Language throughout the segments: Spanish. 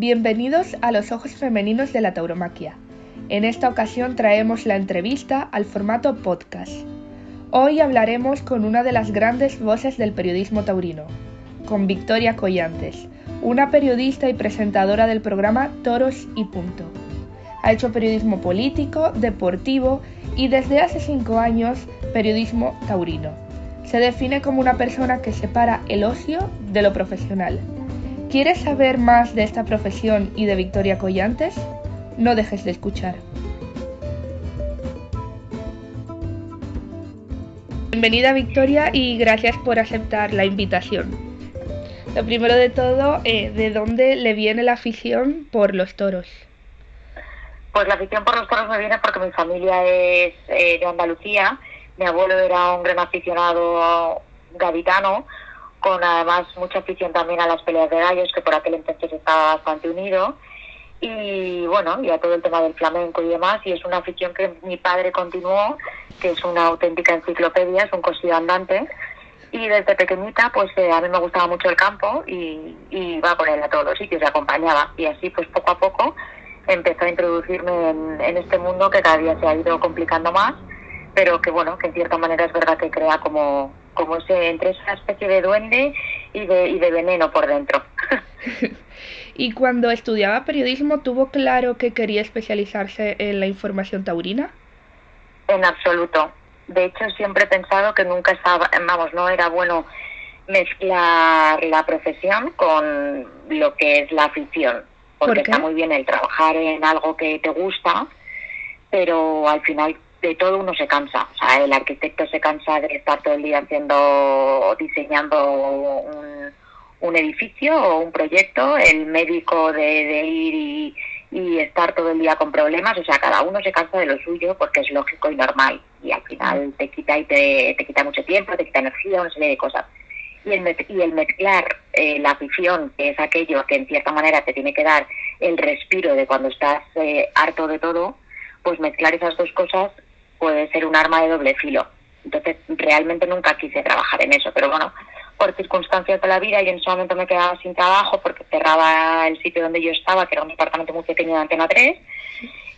Bienvenidos a los ojos femeninos de la tauromaquia. En esta ocasión traemos la entrevista al formato podcast. Hoy hablaremos con una de las grandes voces del periodismo taurino, con Victoria Collantes, una periodista y presentadora del programa Toros y Punto. Ha hecho periodismo político, deportivo y desde hace cinco años periodismo taurino. Se define como una persona que separa el ocio de lo profesional ¿Quieres saber más de esta profesión y de Victoria Collantes? No dejes de escuchar. Bienvenida Victoria y gracias por aceptar la invitación. Lo primero de todo, eh, ¿de dónde le viene la afición por los toros? Pues la afición por los toros me viene porque mi familia es eh, de Andalucía. Mi abuelo era un gran aficionado gaditano, con además mucha afición también a las peleas de gallos, que por aquel entonces estaba bastante unido, y bueno, y a todo el tema del flamenco y demás, y es una afición que mi padre continuó, que es una auténtica enciclopedia, es un cosillo andante, y desde pequeñita pues eh, a mí me gustaba mucho el campo y, iba con él a todos los sitios y acompañaba, y así pues poco a poco empezó a introducirme en, en este mundo que cada día se ha ido complicando más, pero que bueno, que en cierta manera es verdad que crea como, como ese, entre esa especie de duende y de, y de veneno por dentro. ¿Y cuando estudiaba periodismo tuvo claro que quería especializarse en la información taurina? En absoluto. De hecho, siempre he pensado que nunca estaba, vamos, no era bueno mezclar la profesión con lo que es la afición. Porque está muy bien el trabajar en algo que te gusta, pero al final de todo uno se cansa. O sea, el arquitecto se cansa de estar todo el día haciendo, diseñando un, un edificio o un proyecto, el médico de, ir y, y, estar todo el día con problemas. O sea, cada uno se cansa de lo suyo porque es lógico y normal. Y al final te quita y te, te quita mucho tiempo, te quita energía, una serie de cosas. Y el, y el mezclar eh, la afición, que es aquello que en cierta manera te tiene que dar el respiro de cuando estás eh, harto de todo, pues mezclar esas dos cosas puede ser un arma de doble filo. Entonces, realmente nunca quise trabajar en eso, pero bueno, por circunstancias de la vida y en ese momento me quedaba sin trabajo porque cerraba el sitio donde yo estaba, que era un departamento muy pequeño de Antena 3.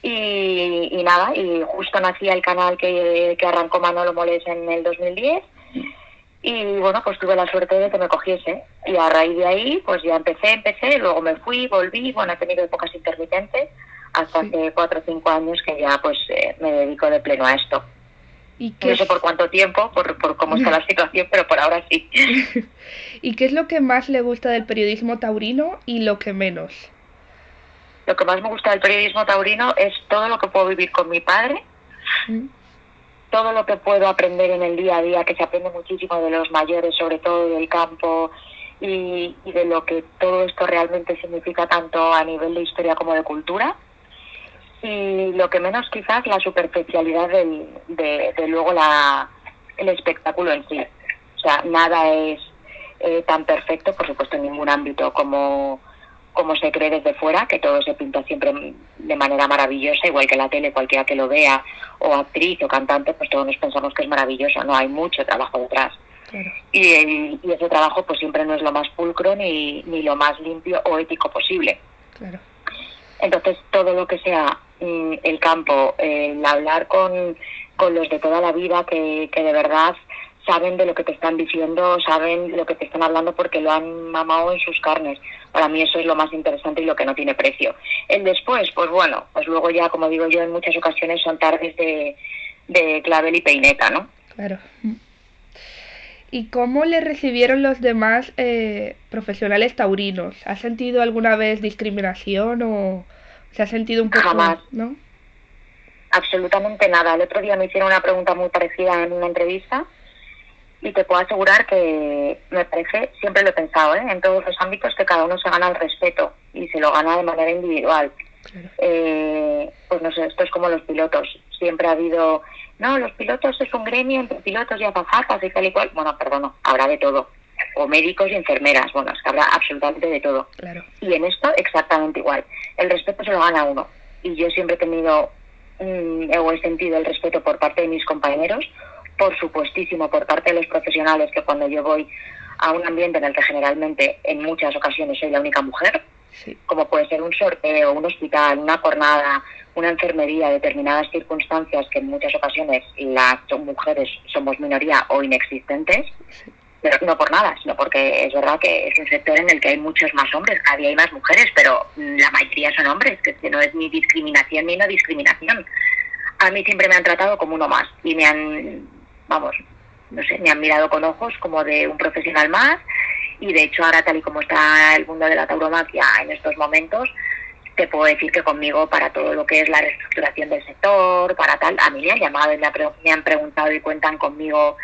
Y, nada, y justo nacía el canal que, que arrancó Manolo Moles en el 2010. Y bueno, pues tuve la suerte de que me cogiese. Y a raíz de ahí, pues ya empecé, empecé, luego me fui, volví, bueno, he tenido épocas intermitentes hasta hace cuatro o cinco años que ya pues eh, me dedico de pleno a esto. ¿Y no sé por cuánto tiempo, por, por cómo está la situación, pero por ahora sí. ¿Y qué es lo que más le gusta del periodismo taurino y lo que menos? Lo que más me gusta del periodismo taurino es todo lo que puedo vivir con mi padre, mm. todo lo que puedo aprender en el día a día, que se aprende muchísimo de los mayores, sobre todo del campo, y, y de lo que todo esto realmente significa tanto a nivel de historia como de cultura y lo que menos quizás la superficialidad del, de, luego la, el espectáculo en sí. O sea, nada es eh, tan perfecto, por supuesto, en ningún ámbito como, como se cree desde fuera, que todo se pinta siempre de manera maravillosa, igual que la tele, cualquiera que lo vea, o actriz o cantante, pues todos nos pensamos que es maravilloso, no hay mucho trabajo detrás. Y, y ese trabajo pues siempre no es lo más pulcro ni, ni lo más limpio o ético posible. Claro. Entonces, todo lo que sea mm, el campo, el hablar con, con los de toda la vida que, que de verdad saben de lo que te están diciendo, saben lo que te están hablando porque lo han mamado en sus carnes. Para mí eso es lo más interesante y lo que no tiene precio. El después, pues bueno, pues luego ya, como digo yo, en muchas ocasiones son tardes de, de clavel y peineta, ¿no? Claro. ¿Y cómo le recibieron los demás eh, profesionales taurinos? ¿Ha sentido alguna vez discriminación o se ha sentido un poco... Jamás. ¿no? Absolutamente nada. El otro día me hicieron una pregunta muy parecida en una entrevista y te puedo asegurar que me parece, siempre lo he pensado, ¿eh? en todos los ámbitos, que cada uno se gana el respeto y se lo gana de manera individual. Eh, pues no sé, esto es como los pilotos. Siempre ha habido no, los pilotos es un gremio entre pilotos y azafatas y tal y cual. Bueno, perdón, habrá de todo. O médicos y enfermeras, bueno, es que habrá absolutamente de todo. Y en esto exactamente igual. El respeto se lo gana uno. Y yo siempre he tenido, mm, o he sentido el respeto por parte de mis compañeros, por supuestísimo por parte de los profesionales, que cuando yo voy a un ambiente en el que generalmente en muchas ocasiones soy la única mujer, como puede ser un sorteo, un hospital, una jornada, una enfermería, determinadas circunstancias que en muchas ocasiones las mujeres somos minoría o inexistentes, pero no por nada, sino porque es verdad que es un sector en el que hay muchos más hombres, cada día hay más mujeres, pero la mayoría son hombres, que no es ni discriminación ni no discriminación. A mí siempre me han tratado como uno más y me han, vamos, no sé, me han mirado con ojos como de un profesional más y de hecho ahora tal y como está el mundo de la tauromaquia en estos momentos, te puedo decir que conmigo para todo lo que es la reestructuración del sector, para tal, a mí me han llamado y me, han preguntado y cuentan conmigo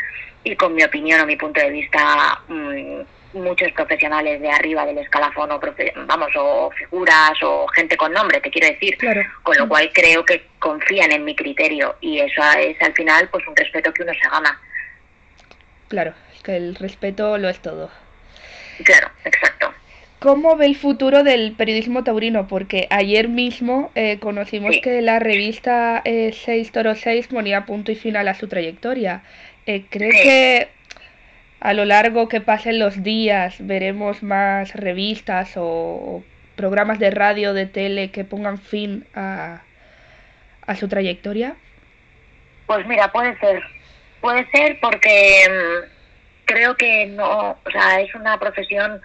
y con mi opinión o mi punto de vista mm, muchos profesionales de arriba del escalafón o vamos o figuras o gente con nombre te quiero decir. Con lo cual creo que confían en mi criterio y eso es al final pues un respeto que uno se gana. Claro que el respeto lo es todo. Claro exacto ¿Cómo ve el futuro del periodismo taurino? Porque ayer mismo eh, conocimos que la revista 6 eh, Toro 6 ponía punto y final a su trayectoria. Eh, ¿Cree que a lo largo que pasen los días veremos más revistas o, programas de radio, de tele que pongan fin a, a su trayectoria? Pues mira, puede ser. Puede ser porque mm, creo que no, o sea, es una profesión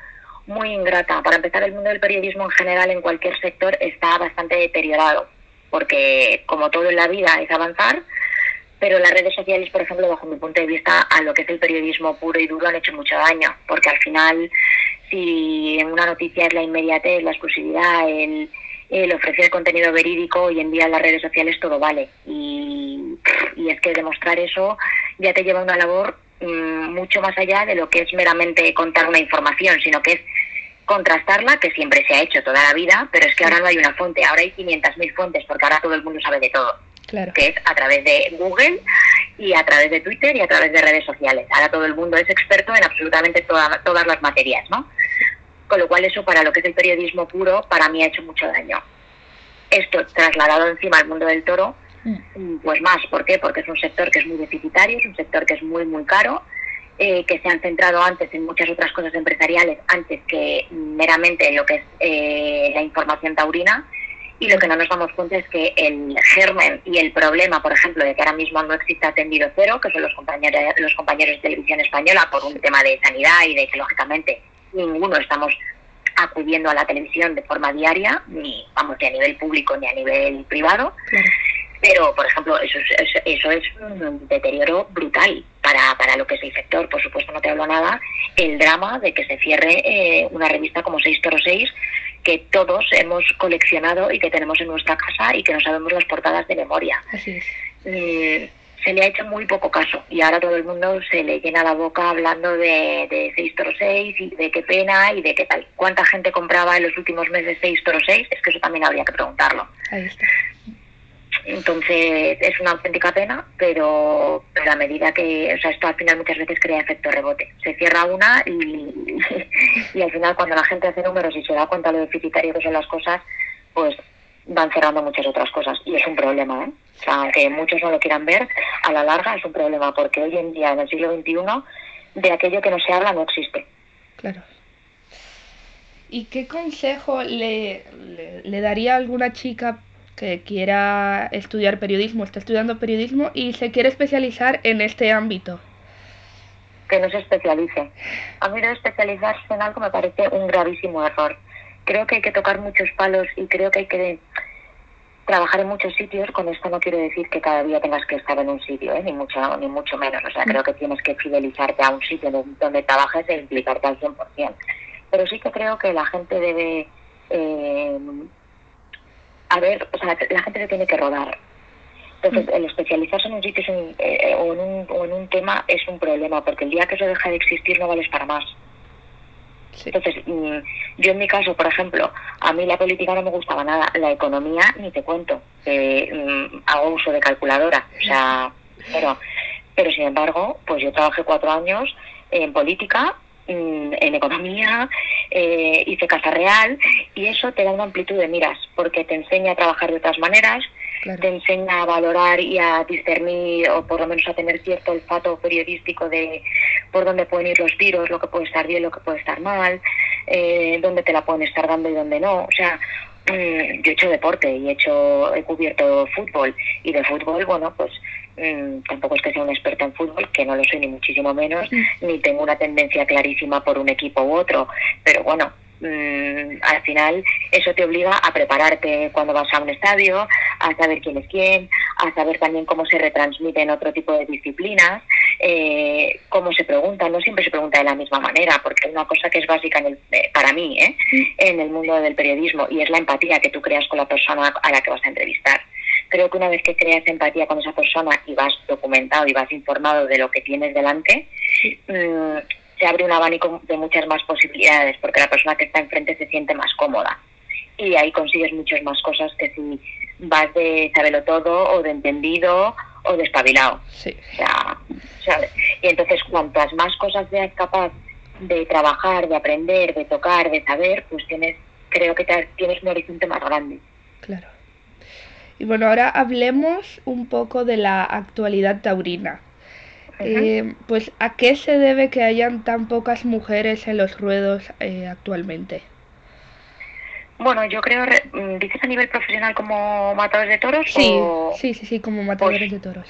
muy ingrata. Para empezar, el mundo del periodismo en general en cualquier sector está bastante deteriorado, porque como todo en la vida es avanzar, pero las redes sociales, por ejemplo, bajo mi punto de vista, a lo que es el periodismo puro y duro han hecho mucho daño, porque al final, si una noticia es la inmediatez, la exclusividad, el, el ofrecer contenido verídico, hoy en día en las redes sociales todo vale. Y, y es que demostrar eso ya te lleva a una labor Mm, mucho más allá de lo que es meramente contar una información, sino que es contrastarla, que siempre se ha hecho toda la vida, pero es que ahora no hay una fuente, ahora hay 500.000 fuentes, porque ahora todo el mundo sabe de todo, que es a través de Google y a través de Twitter y a través de redes sociales. Ahora todo el mundo es experto en absolutamente todas las materias, ¿no? Con lo cual eso para lo que es el periodismo puro, para mí ha hecho mucho daño. Esto trasladado encima al mundo del toro, Mm, pues más, ¿por qué? Porque es un sector que es muy deficitario, es un sector que es muy, muy caro, eh, que se han centrado antes en muchas otras cosas empresariales, antes que meramente en lo que es eh, la información taurina. Y lo que no nos damos cuenta es que el germen y el problema, por ejemplo, de que ahora mismo no existe atendido cero, que son los compañeros, los compañeros de televisión española, por un tema de sanidad y de que, lógicamente, ninguno estamos acudiendo a la televisión de forma diaria, ni vamos ni a nivel público ni a nivel privado. Pero, por ejemplo, eso es, eso es un deterioro brutal para, para lo que es el sector. Por supuesto, no te hablo nada el drama de que se cierre eh, una revista como 606 que todos hemos coleccionado y que tenemos en nuestra casa y que no sabemos las portadas de memoria. Así mm, se le ha hecho muy poco caso y ahora todo el mundo se le llena la boca hablando de, de 606 y de qué pena y de qué tal. ¿Cuánta gente compraba en los últimos meses 606? Es que eso también habría que preguntarlo. Ahí está. Entonces es una auténtica pena, pero, a medida que, o sea, esto al final muchas veces crea efecto rebote. Se cierra una y, y al final cuando la gente hace números y se da cuenta lo deficitario que son las cosas, pues van cerrando muchas otras cosas y es un problema, ¿eh? O sea, aunque muchos no lo quieran ver, a la larga es un problema porque hoy en día, en el siglo XXI, de aquello que no se habla no existe. Claro. ¿Y qué consejo le, le daría a alguna chica que quiera estudiar periodismo, está estudiando periodismo y se quiere especializar en este ámbito? Que no se especialice. A mí no especializarse en algo me parece un gravísimo error. Creo que hay que tocar muchos palos y creo que hay que trabajar en muchos sitios. Con esto no quiero decir que cada día tengas que estar en un sitio, ¿eh? ni mucho ni mucho menos. O sea, creo que tienes que fidelizarte a un sitio donde trabajes e implicarte al 100%. Pero sí que creo que la gente debe eh, a ver, o sea, la gente se tiene que rodar. Entonces, mm. el especializarse en un sitio eh, o, en un, o, en un, tema es un problema, porque el día que eso deja de existir no vales para más. Entonces, mm, yo en mi caso, por ejemplo, a mí la política no me gustaba nada, la economía ni te cuento, mm, hago uso de calculadora, o sea, pero, pero sin embargo, pues yo trabajé cuatro años en política en economía, eh, hice Casa Real y eso te da una amplitud de miras porque te enseña a trabajar de otras maneras, te enseña a valorar y a discernir o por lo menos a tener cierto olfato periodístico de por dónde pueden ir los tiros, lo que puede estar bien, lo que puede estar mal. eh, dónde te la pueden estar dando y dónde no. O sea, mm, yo he hecho deporte y he hecho he cubierto fútbol y de fútbol, bueno, pues mm, tampoco es que sea una experta en fútbol, que no lo soy ni muchísimo menos, ni tengo una tendencia clarísima por un equipo u otro, pero bueno, Mm, al final eso te obliga a prepararte cuando vas a un estadio, a saber quién es quién, a saber también cómo se retransmiten otro tipo de disciplinas, eh, cómo se pregunta, no siempre se pregunta de la misma manera, porque hay una cosa que es básica en el, eh, para mí ¿eh? en el mundo del periodismo y es la empatía que tú creas con la persona a la que vas a entrevistar creo que una vez que creas empatía con esa persona y vas documentado y vas informado de lo que tienes delante, mm, se abre un abanico de muchas más posibilidades, porque la persona que está enfrente se siente más cómoda. Y ahí consigues muchas más cosas que si vas de saberlo todo, o de entendido, o de espabilado. Sí. O sea, ¿sabes? Y entonces, cuantas más cosas seas capaz de trabajar, de aprender, de tocar, de saber, pues tienes, creo que tienes un horizonte más grande. Claro. Y bueno, ahora hablemos un poco de la actualidad taurina. Eh, pues, ¿a qué se debe que hayan tan pocas mujeres en los ruedos eh, actualmente? Bueno, yo creo, mm, ¿dices a nivel profesional como matadores de toros? Sí, sí, sí, sí, como matadores pues, de toros.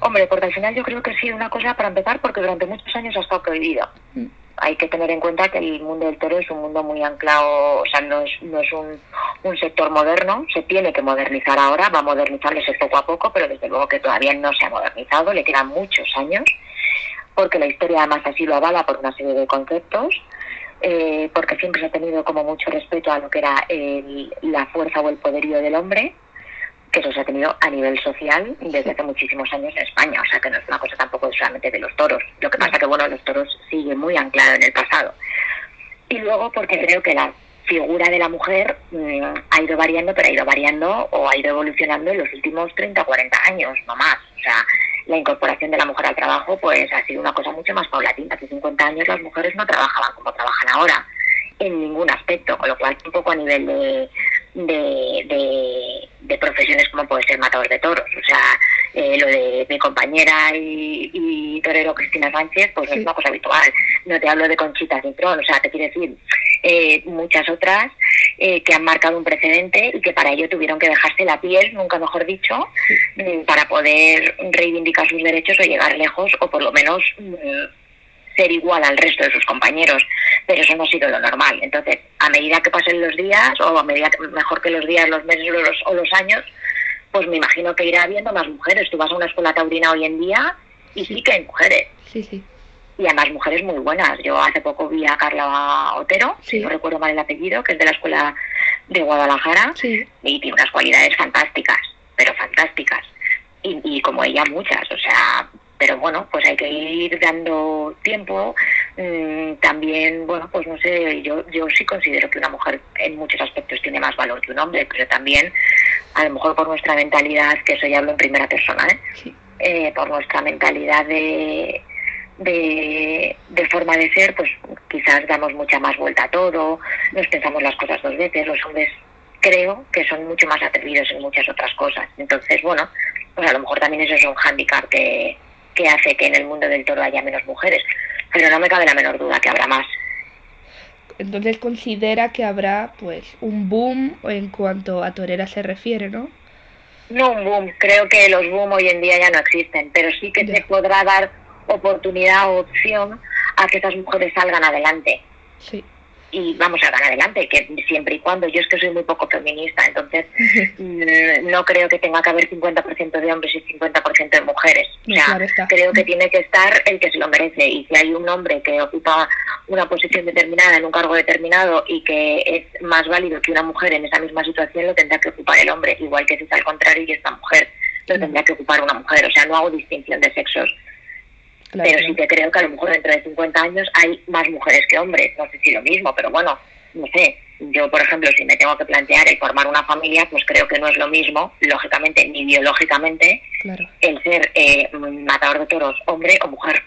Hombre, porque al final yo creo que sí, una cosa para empezar, porque durante muchos años ha estado prohibido. Mm hay que tener en cuenta que el mundo del toro es un mundo muy anclado, o sea, no es, no es un, un sector moderno, se tiene que modernizar ahora, va a modernizarse poco a poco, pero desde luego que todavía no se ha modernizado, le quedan muchos años, porque la historia además así lo avala por una serie de conceptos, eh, porque siempre se ha tenido como mucho respeto a lo que era el, la fuerza o el poderío del hombre, que eso se ha tenido a nivel social desde hace muchísimos años en España, o sea que no es una cosa tampoco solamente de los toros. Lo que pasa que, bueno, los toros siguen muy anclados en el pasado. Y luego porque creo que la figura de la mujer mm, ha ido variando, pero ha ido variando o ha ido evolucionando en los últimos 30 o 40 años, no más. O sea, la incorporación de la mujer al trabajo pues ha sido una cosa mucho más paulatina. Hace 50 años las mujeres no trabajaban como trabajan ahora en ningún aspecto, con lo cual un poco a nivel de, de, de, profesiones como puede ser matador de toros. O sea, eh, lo de mi compañera y, torero Cristina Sánchez, pues es una cosa habitual. No te hablo de Conchita Cintrón, o sea, te quiero decir, eh, muchas otras eh, que han marcado un precedente y que para ello tuvieron que dejarse la piel, nunca mejor dicho, mm, para poder reivindicar sus derechos o llegar lejos o por lo menos mm, ser igual al resto de sus compañeros, pero eso no ha sido lo normal. Entonces, a medida que pasen los días, o a medida que mejor que los días, los meses o los, años, pues me imagino que irá habiendo más mujeres. Tú vas a una escuela taurina hoy en día y sí, que hay mujeres. Sí, sí. Y además mujeres muy buenas. Yo hace poco vi a Carla Otero, si no recuerdo mal el apellido, que es de la escuela de Guadalajara, y tiene unas cualidades fantásticas, pero fantásticas. Y, y como ella muchas, o sea, pero bueno, pues hay que ir dando tiempo. Mm, también, bueno, pues no sé, yo, yo sí considero que una mujer en muchos aspectos tiene más valor que un hombre, pero también, a lo mejor por nuestra mentalidad, que eso ya hablo en primera persona, ¿eh? eh por nuestra mentalidad de, de, de, forma de ser, pues quizás damos mucha más vuelta a todo, nos pensamos las cosas dos veces, los hombres creo que son mucho más atrevidos en muchas otras cosas. Entonces, bueno, pues a lo mejor también eso es un hándicap que, que hace que en el mundo del toro haya menos mujeres, pero no me cabe la menor duda que habrá más. Entonces considera que habrá pues un boom en cuanto a torera se refiere, ¿no? No un boom, creo que los boom hoy en día ya no existen, pero sí que se podrá dar oportunidad o opción a que esas mujeres salgan adelante. Sí y vamos a ganar adelante, que siempre y cuando, yo es que soy muy poco feminista, entonces mm, no creo que tenga que haber 50% de hombres y 50% de mujeres. O sea, creo que tiene que estar el que se lo merece y si hay un hombre que ocupa una posición determinada en un cargo determinado y que es más válido que una mujer en esa misma situación, lo tendrá que ocupar el hombre, igual que si es al contrario y esta mujer, lo tendrá que ocupar una mujer. O sea, no hago distinción de sexos pero sí que creo que a lo mejor dentro de 50 años hay más mujeres que hombres. No sé si lo mismo, pero bueno, no sé. Yo, por ejemplo, si me tengo que plantear el formar una familia, pues creo que no es lo mismo, lógicamente ni biológicamente, el ser eh, matador de toros, hombre o mujer.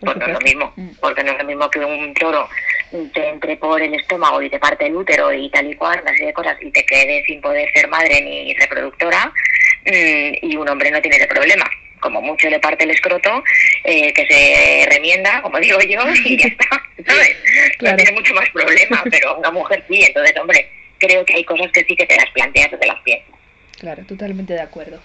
Pues no es lo mismo, mm. porque no es lo mismo que un toro te entre por el estómago y te parte el útero y tal y cual, una serie de cosas, y te quede sin poder ser madre ni reproductora, mm, y un hombre no tiene ese problema. Como mucho le parte el escroto, eh, que se remienda, como digo yo, y ya está, ¿sabes? No tiene mucho más problema, pero una mujer sí, entonces, hombre, creo que hay cosas que sí que te las planteas o te las piensas. Claro, totalmente de acuerdo.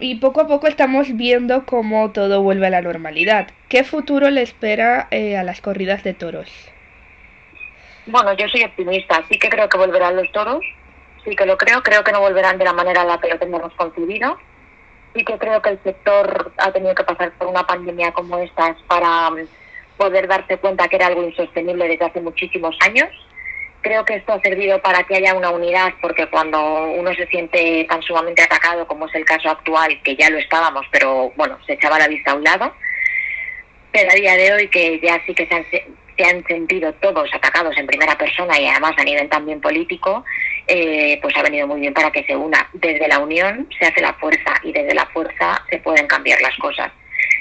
Y poco a poco estamos viendo cómo todo vuelve a la normalidad. ¿Qué futuro le espera eh, a las corridas de toros? Bueno, yo soy optimista, sí que creo que volverán los toros, sí que lo creo, creo que no volverán de la manera en la que lo tenemos concebido. Sí que creo que el sector ha tenido que pasar por una pandemia como esta para mm, poder darse cuenta que era algo insostenible desde hace muchísimos años. Creo que esto ha servido para que haya una unidad, porque cuando uno se siente tan sumamente atacado, como es el caso actual, que ya lo estábamos, pero bueno, se echaba la vista a un lado, pero a día de hoy que ya sí que se han sentido todos atacados en primera persona y además a nivel también político, eh, pues ha venido muy bien para que se una. Desde la unión se hace la fuerza y desde la fuerza se pueden cambiar las cosas.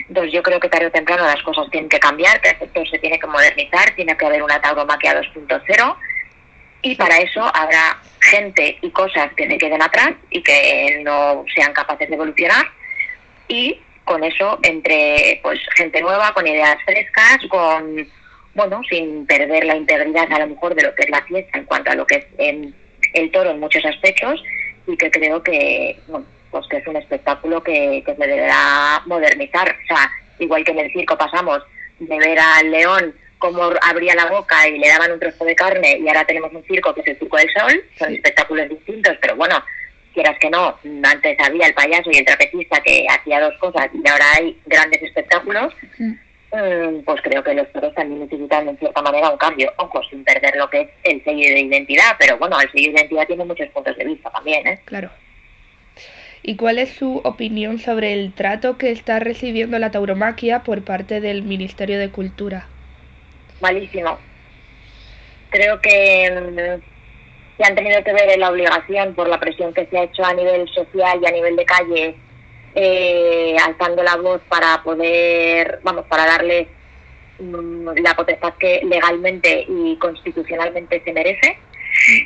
Entonces yo creo que tarde o temprano las cosas tienen que cambiar, que el sector se tiene que modernizar, tiene que haber una tauromaquia 2.0 y para eso habrá gente y cosas que se queden atrás y que no sean capaces de evolucionar y con eso entre pues gente nueva, con ideas frescas, con bueno, sin perder la integridad a lo mejor de lo que es la fiesta en cuanto a lo que es el toro en muchos aspectos y que creo que, bueno, pues que es un espectáculo que, que se deberá modernizar. O sea, igual que en el circo pasamos de ver al león cómo abría la boca y le daban un trozo de carne y ahora tenemos un circo que es el Circo del Sol, son espectáculos distintos, pero bueno, quieras que no, antes había el payaso y el trapecista que hacía dos cosas y ahora hay grandes espectáculos. Mm, pues creo que los toros también necesitan en cierta manera un cambio, ojo, sin perder lo que es el sello de identidad, pero bueno, el sello de identidad tiene muchos puntos de vista también, ¿eh? Claro. ¿Y cuál es su opinión sobre el trato que está recibiendo la tauromaquia por parte del Ministerio de Cultura? Malísimo. Creo que mm, se han tenido que ver en la obligación por la presión que se ha hecho a nivel social y a nivel de calle eh, alzando la voz para poder, vamos, para darle mm, la potestad que legalmente y constitucionalmente se merece.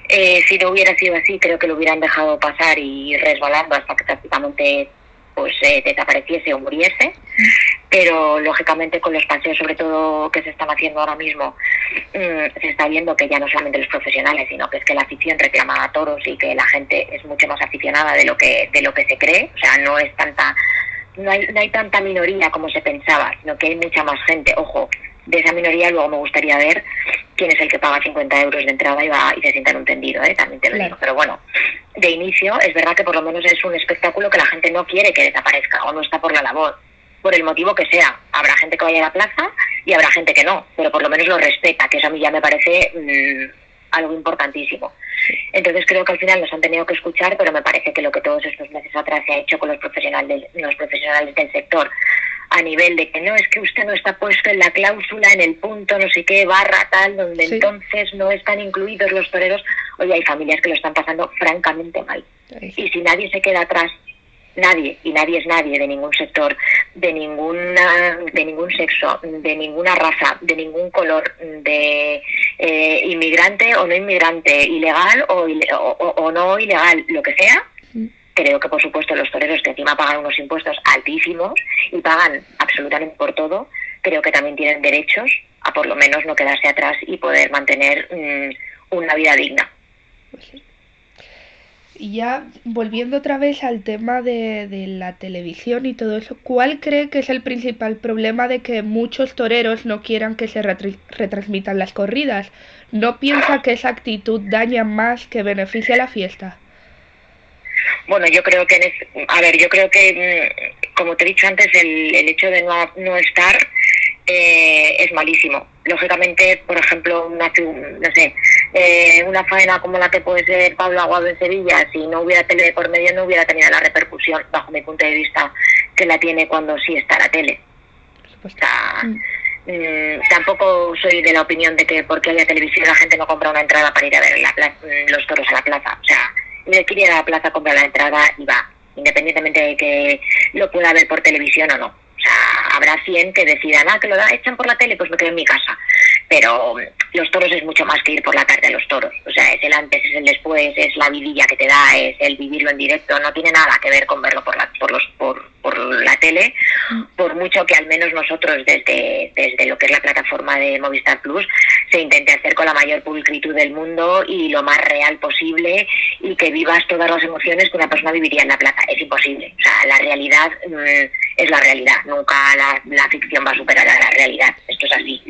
Eh, si no hubiera sido así, creo que lo hubieran dejado pasar y resbalando hasta que prácticamente pues eh, desapareciese o muriese pero lógicamente con los paseos sobre todo que se están haciendo ahora mismo mm, se está viendo que ya no solamente los profesionales sino que es que la afición reclama a toros y que la gente es mucho más aficionada de lo que de lo que se cree. O sea no es tanta no hay, no hay tanta minoría como se pensaba sino que hay mucha más gente. Ojo de esa minoría luego me gustaría ver quién es el que paga 50 euros de entrada y va y se sienta en un tendido ¿eh? también te lo digo pero bueno de inicio es verdad que por lo menos es un espectáculo que la gente no quiere que desaparezca o no está por la labor por el motivo que sea. Habrá gente que vaya a la plaza y habrá gente que no, pero por lo menos lo respeta, que eso a mí ya me parece mm, algo importantísimo. Entonces creo que al final nos han tenido que escuchar, pero me parece que lo que todos estos meses atrás se ha hecho con los profesionales, los profesionales del sector, a nivel de que no es que usted no está puesto en la cláusula, en el punto, no sé qué, barra tal, donde entonces no están incluidos los toreros. Oye, hay familias que lo están pasando francamente mal. Y si nadie se queda atrás nadie, y nadie es nadie de ningún sector, de ninguna, de ningún sexo, de ninguna raza, de ningún color, de eh, inmigrante o no inmigrante, ilegal o, o, no ilegal, lo que sea, creo que por supuesto los toreros que encima pagan unos impuestos altísimos y pagan absolutamente por todo, creo que también tienen derechos a por lo menos no quedarse atrás y poder mantener mm, una vida digna. Pues y ya volviendo otra vez al tema de, la televisión y todo eso, ¿cuál cree que es el principal problema de que muchos toreros no quieran que se retransmitan las corridas? ¿No piensa que esa actitud daña más que beneficia a la fiesta? Bueno, yo creo que, a ver, yo creo que, mm, como te he dicho antes, el, el hecho de no, no estar eh, es malísimo. Lógicamente, por ejemplo, una, no sé, eh, una faena como la que puede ser Pablo Aguado en Sevilla, si no hubiera tele por medio, no hubiera tenido la repercusión, bajo mi punto de vista, que la tiene cuando sí está la tele. Mm. Mm, tampoco soy de la opinión de que porque haya televisión la gente no compra una entrada para ir a ver los toros a la plaza. O sea, quiere ir a la plaza, compra la entrada y va, independientemente de que lo pueda ver por televisión o no habrá 100 que decidan, ah, que lo da, echan por la tele, pues me quedo en mi casa. Pero los toros es mucho más que ir por la tarde a los toros. O sea, es el antes, es el después, es la vidilla que te da, es el vivirlo en directo. No tiene nada que ver con verlo por, la, por, los, por, por la tele, por mucho que al menos nosotros desde, desde lo que es la plataforma de Movistar Plus se intente hacer con la mayor pulcritud del mundo y lo más real posible y que vivas todas las emociones que una persona viviría en la plaza. Es imposible. O sea, la realidad mm, es la realidad. Nunca la, la ficción va a superar a la realidad. Esto es así.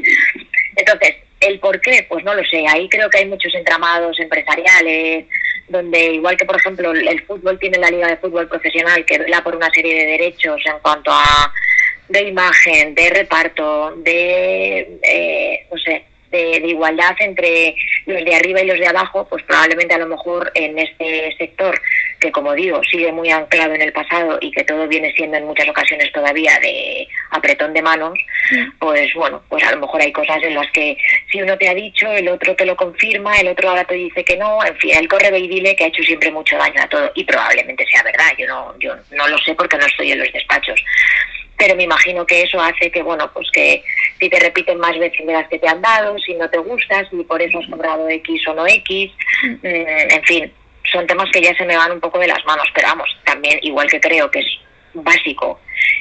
Entonces, ¿el por qué? Pues no lo sé. Ahí creo que hay muchos entramados empresariales, donde igual que por ejemplo el fútbol tiene la liga de fútbol profesional que vela por una serie de derechos en cuanto a de imagen, de reparto, de eh, no sé, de, igualdad entre los de arriba y los de abajo, pues probablemente a lo mejor en este sector, que como digo, sigue muy anclado en el pasado y que todo viene siendo en muchas ocasiones todavía de apretón de manos, pues bueno, pues a lo mejor hay cosas en las que si uno te ha dicho, el otro te lo confirma, el otro ahora te dice que no, en fin, el corre y dile que ha hecho siempre mucho daño a todo y probablemente sea verdad, yo no, yo no lo sé porque no estoy en los despachos, pero me imagino que eso hace que, bueno, pues que si te repiten más veces de las que te han dado, si no te gustas, si por eso has cobrado X o no X, mm, en fin, son temas que ya se me van un poco de las manos, pero vamos, también igual que creo que es básico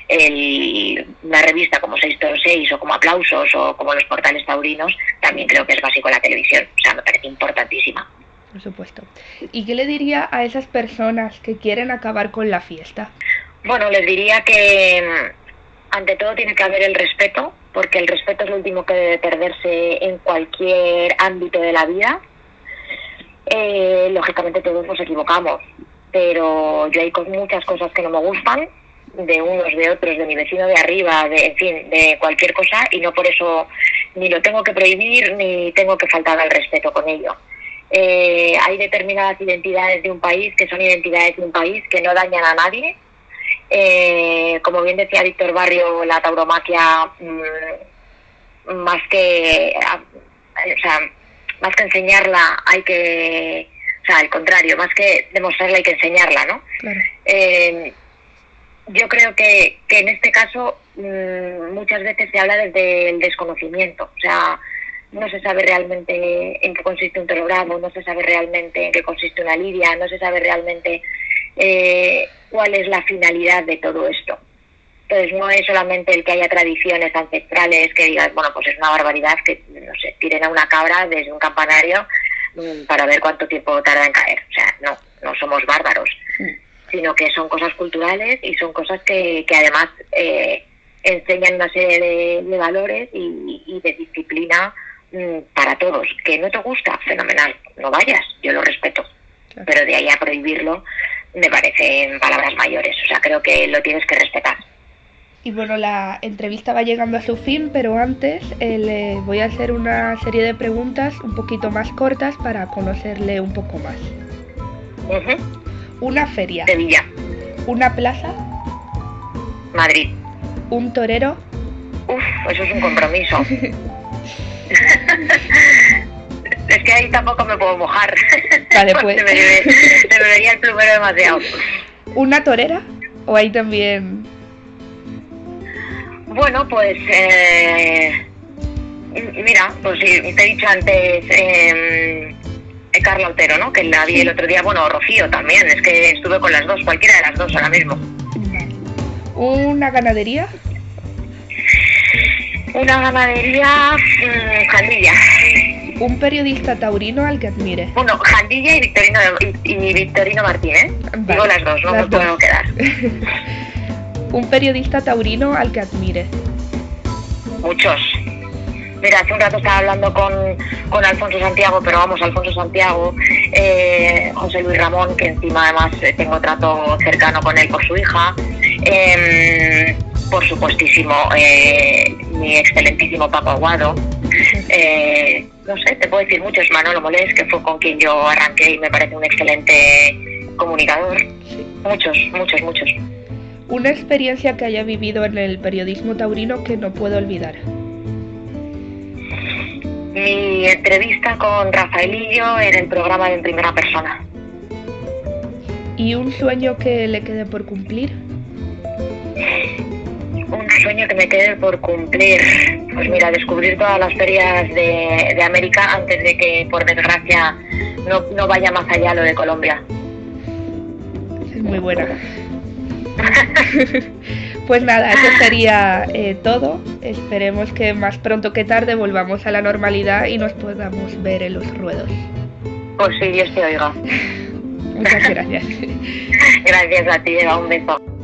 el, una revista como 606 o como Aplausos o como los portales taurinos, también creo que es básico la televisión, o sea, me parece importantísima. Por supuesto. ¿Y qué le diría a esas personas que quieren acabar con la fiesta? Bueno, les diría que ante todo tiene que haber el respeto, porque el respeto es lo último que debe perderse en cualquier ámbito de la vida. Eh, lógicamente todos nos equivocamos, pero yo hay muchas cosas que no me gustan, de unos, de otros, de mi vecino de arriba, de, en fin, de cualquier cosa, y no por eso ni lo tengo que prohibir ni tengo que faltar al respeto con ello. Eh, hay determinadas identidades de un país que son identidades de un país que no dañan a nadie, eh, como bien decía Víctor Barrio, la tauromaquia, mm, más que, o sea, más que enseñarla, hay que, o sea, al contrario, más que demostrarla, hay que enseñarla, ¿no? Eh, yo creo que, que en este caso mm, muchas veces se habla desde el desconocimiento, o sea, no se sabe realmente en qué consiste un telogramo, no se sabe realmente en qué consiste una lidia, no se sabe realmente eh, cuál es la finalidad de todo esto. Entonces no es solamente el que haya tradiciones ancestrales que digas, bueno, pues es una barbaridad que, no sé, tiren a una cabra desde un campanario mm, para ver cuánto tiempo tarda en caer. O sea, no, no somos bárbaros, mm. sino que son cosas culturales y son cosas que, que además eh, enseñan una serie de, valores y, de disciplina mm, para todos. Que no te gusta, fenomenal, no vayas, yo lo respeto. Pero de ahí a prohibirlo, me parecen palabras mayores. O sea, creo que lo tienes que respetar. Y bueno, la entrevista va llegando a su fin, pero antes eh, le voy a hacer una serie de preguntas un poquito más cortas para conocerle un poco más. Una feria. Sevilla. Una plaza. Madrid. Un torero. Uf, eso es un compromiso. Es que ahí tampoco me puedo mojar. Vale, pues. se, me, vería el plumero demasiado. ¿Una torera? ¿O ahí también...? Bueno, pues... Eh, mira, pues sí, te he dicho antes... Eh, Carla Otero, ¿no? Que la vi el otro día, bueno, Rocío también, es que estuve con las dos, cualquiera de las dos ahora mismo. ¿Una ganadería? Una ganadería mmm, Jandilla. Un periodista taurino al que admire. Bueno, Jandilla y Victorino, y, Victorino Martínez. Digo las dos, no me puedo quedar. Un periodista taurino al que admire. Muchos. Mira, hace un rato estaba hablando con, con Alfonso Santiago, pero vamos, Alfonso Santiago, eh, José Luis Ramón, que encima además eh, tengo trato cercano con él por su hija. Eh, por supuestísimo, eh, mi excelentísimo Paco Aguado. Eh, no sé, te puedo decir muchos, Manolo Molés, que fue con quien yo arranqué y me parece un excelente comunicador. Muchos, muchos, muchos. Una experiencia que haya vivido en el periodismo taurino que no puedo olvidar. Mi entrevista con Rafaelillo en el programa de En Primera Persona. ¿Y un sueño que le quede por cumplir? Un sueño que me quede por cumplir. Pues mira, descubrir todas las ferias de, América antes de que, por desgracia, no, no vaya más allá lo de Colombia. Es muy buena. pues nada, eso sería eh, todo. Esperemos que más pronto que tarde volvamos a la normalidad y nos podamos ver en los ruedos. Pues sí, Dios te oiga. Muchas gracias. gracias a ti, Eva. Un beso.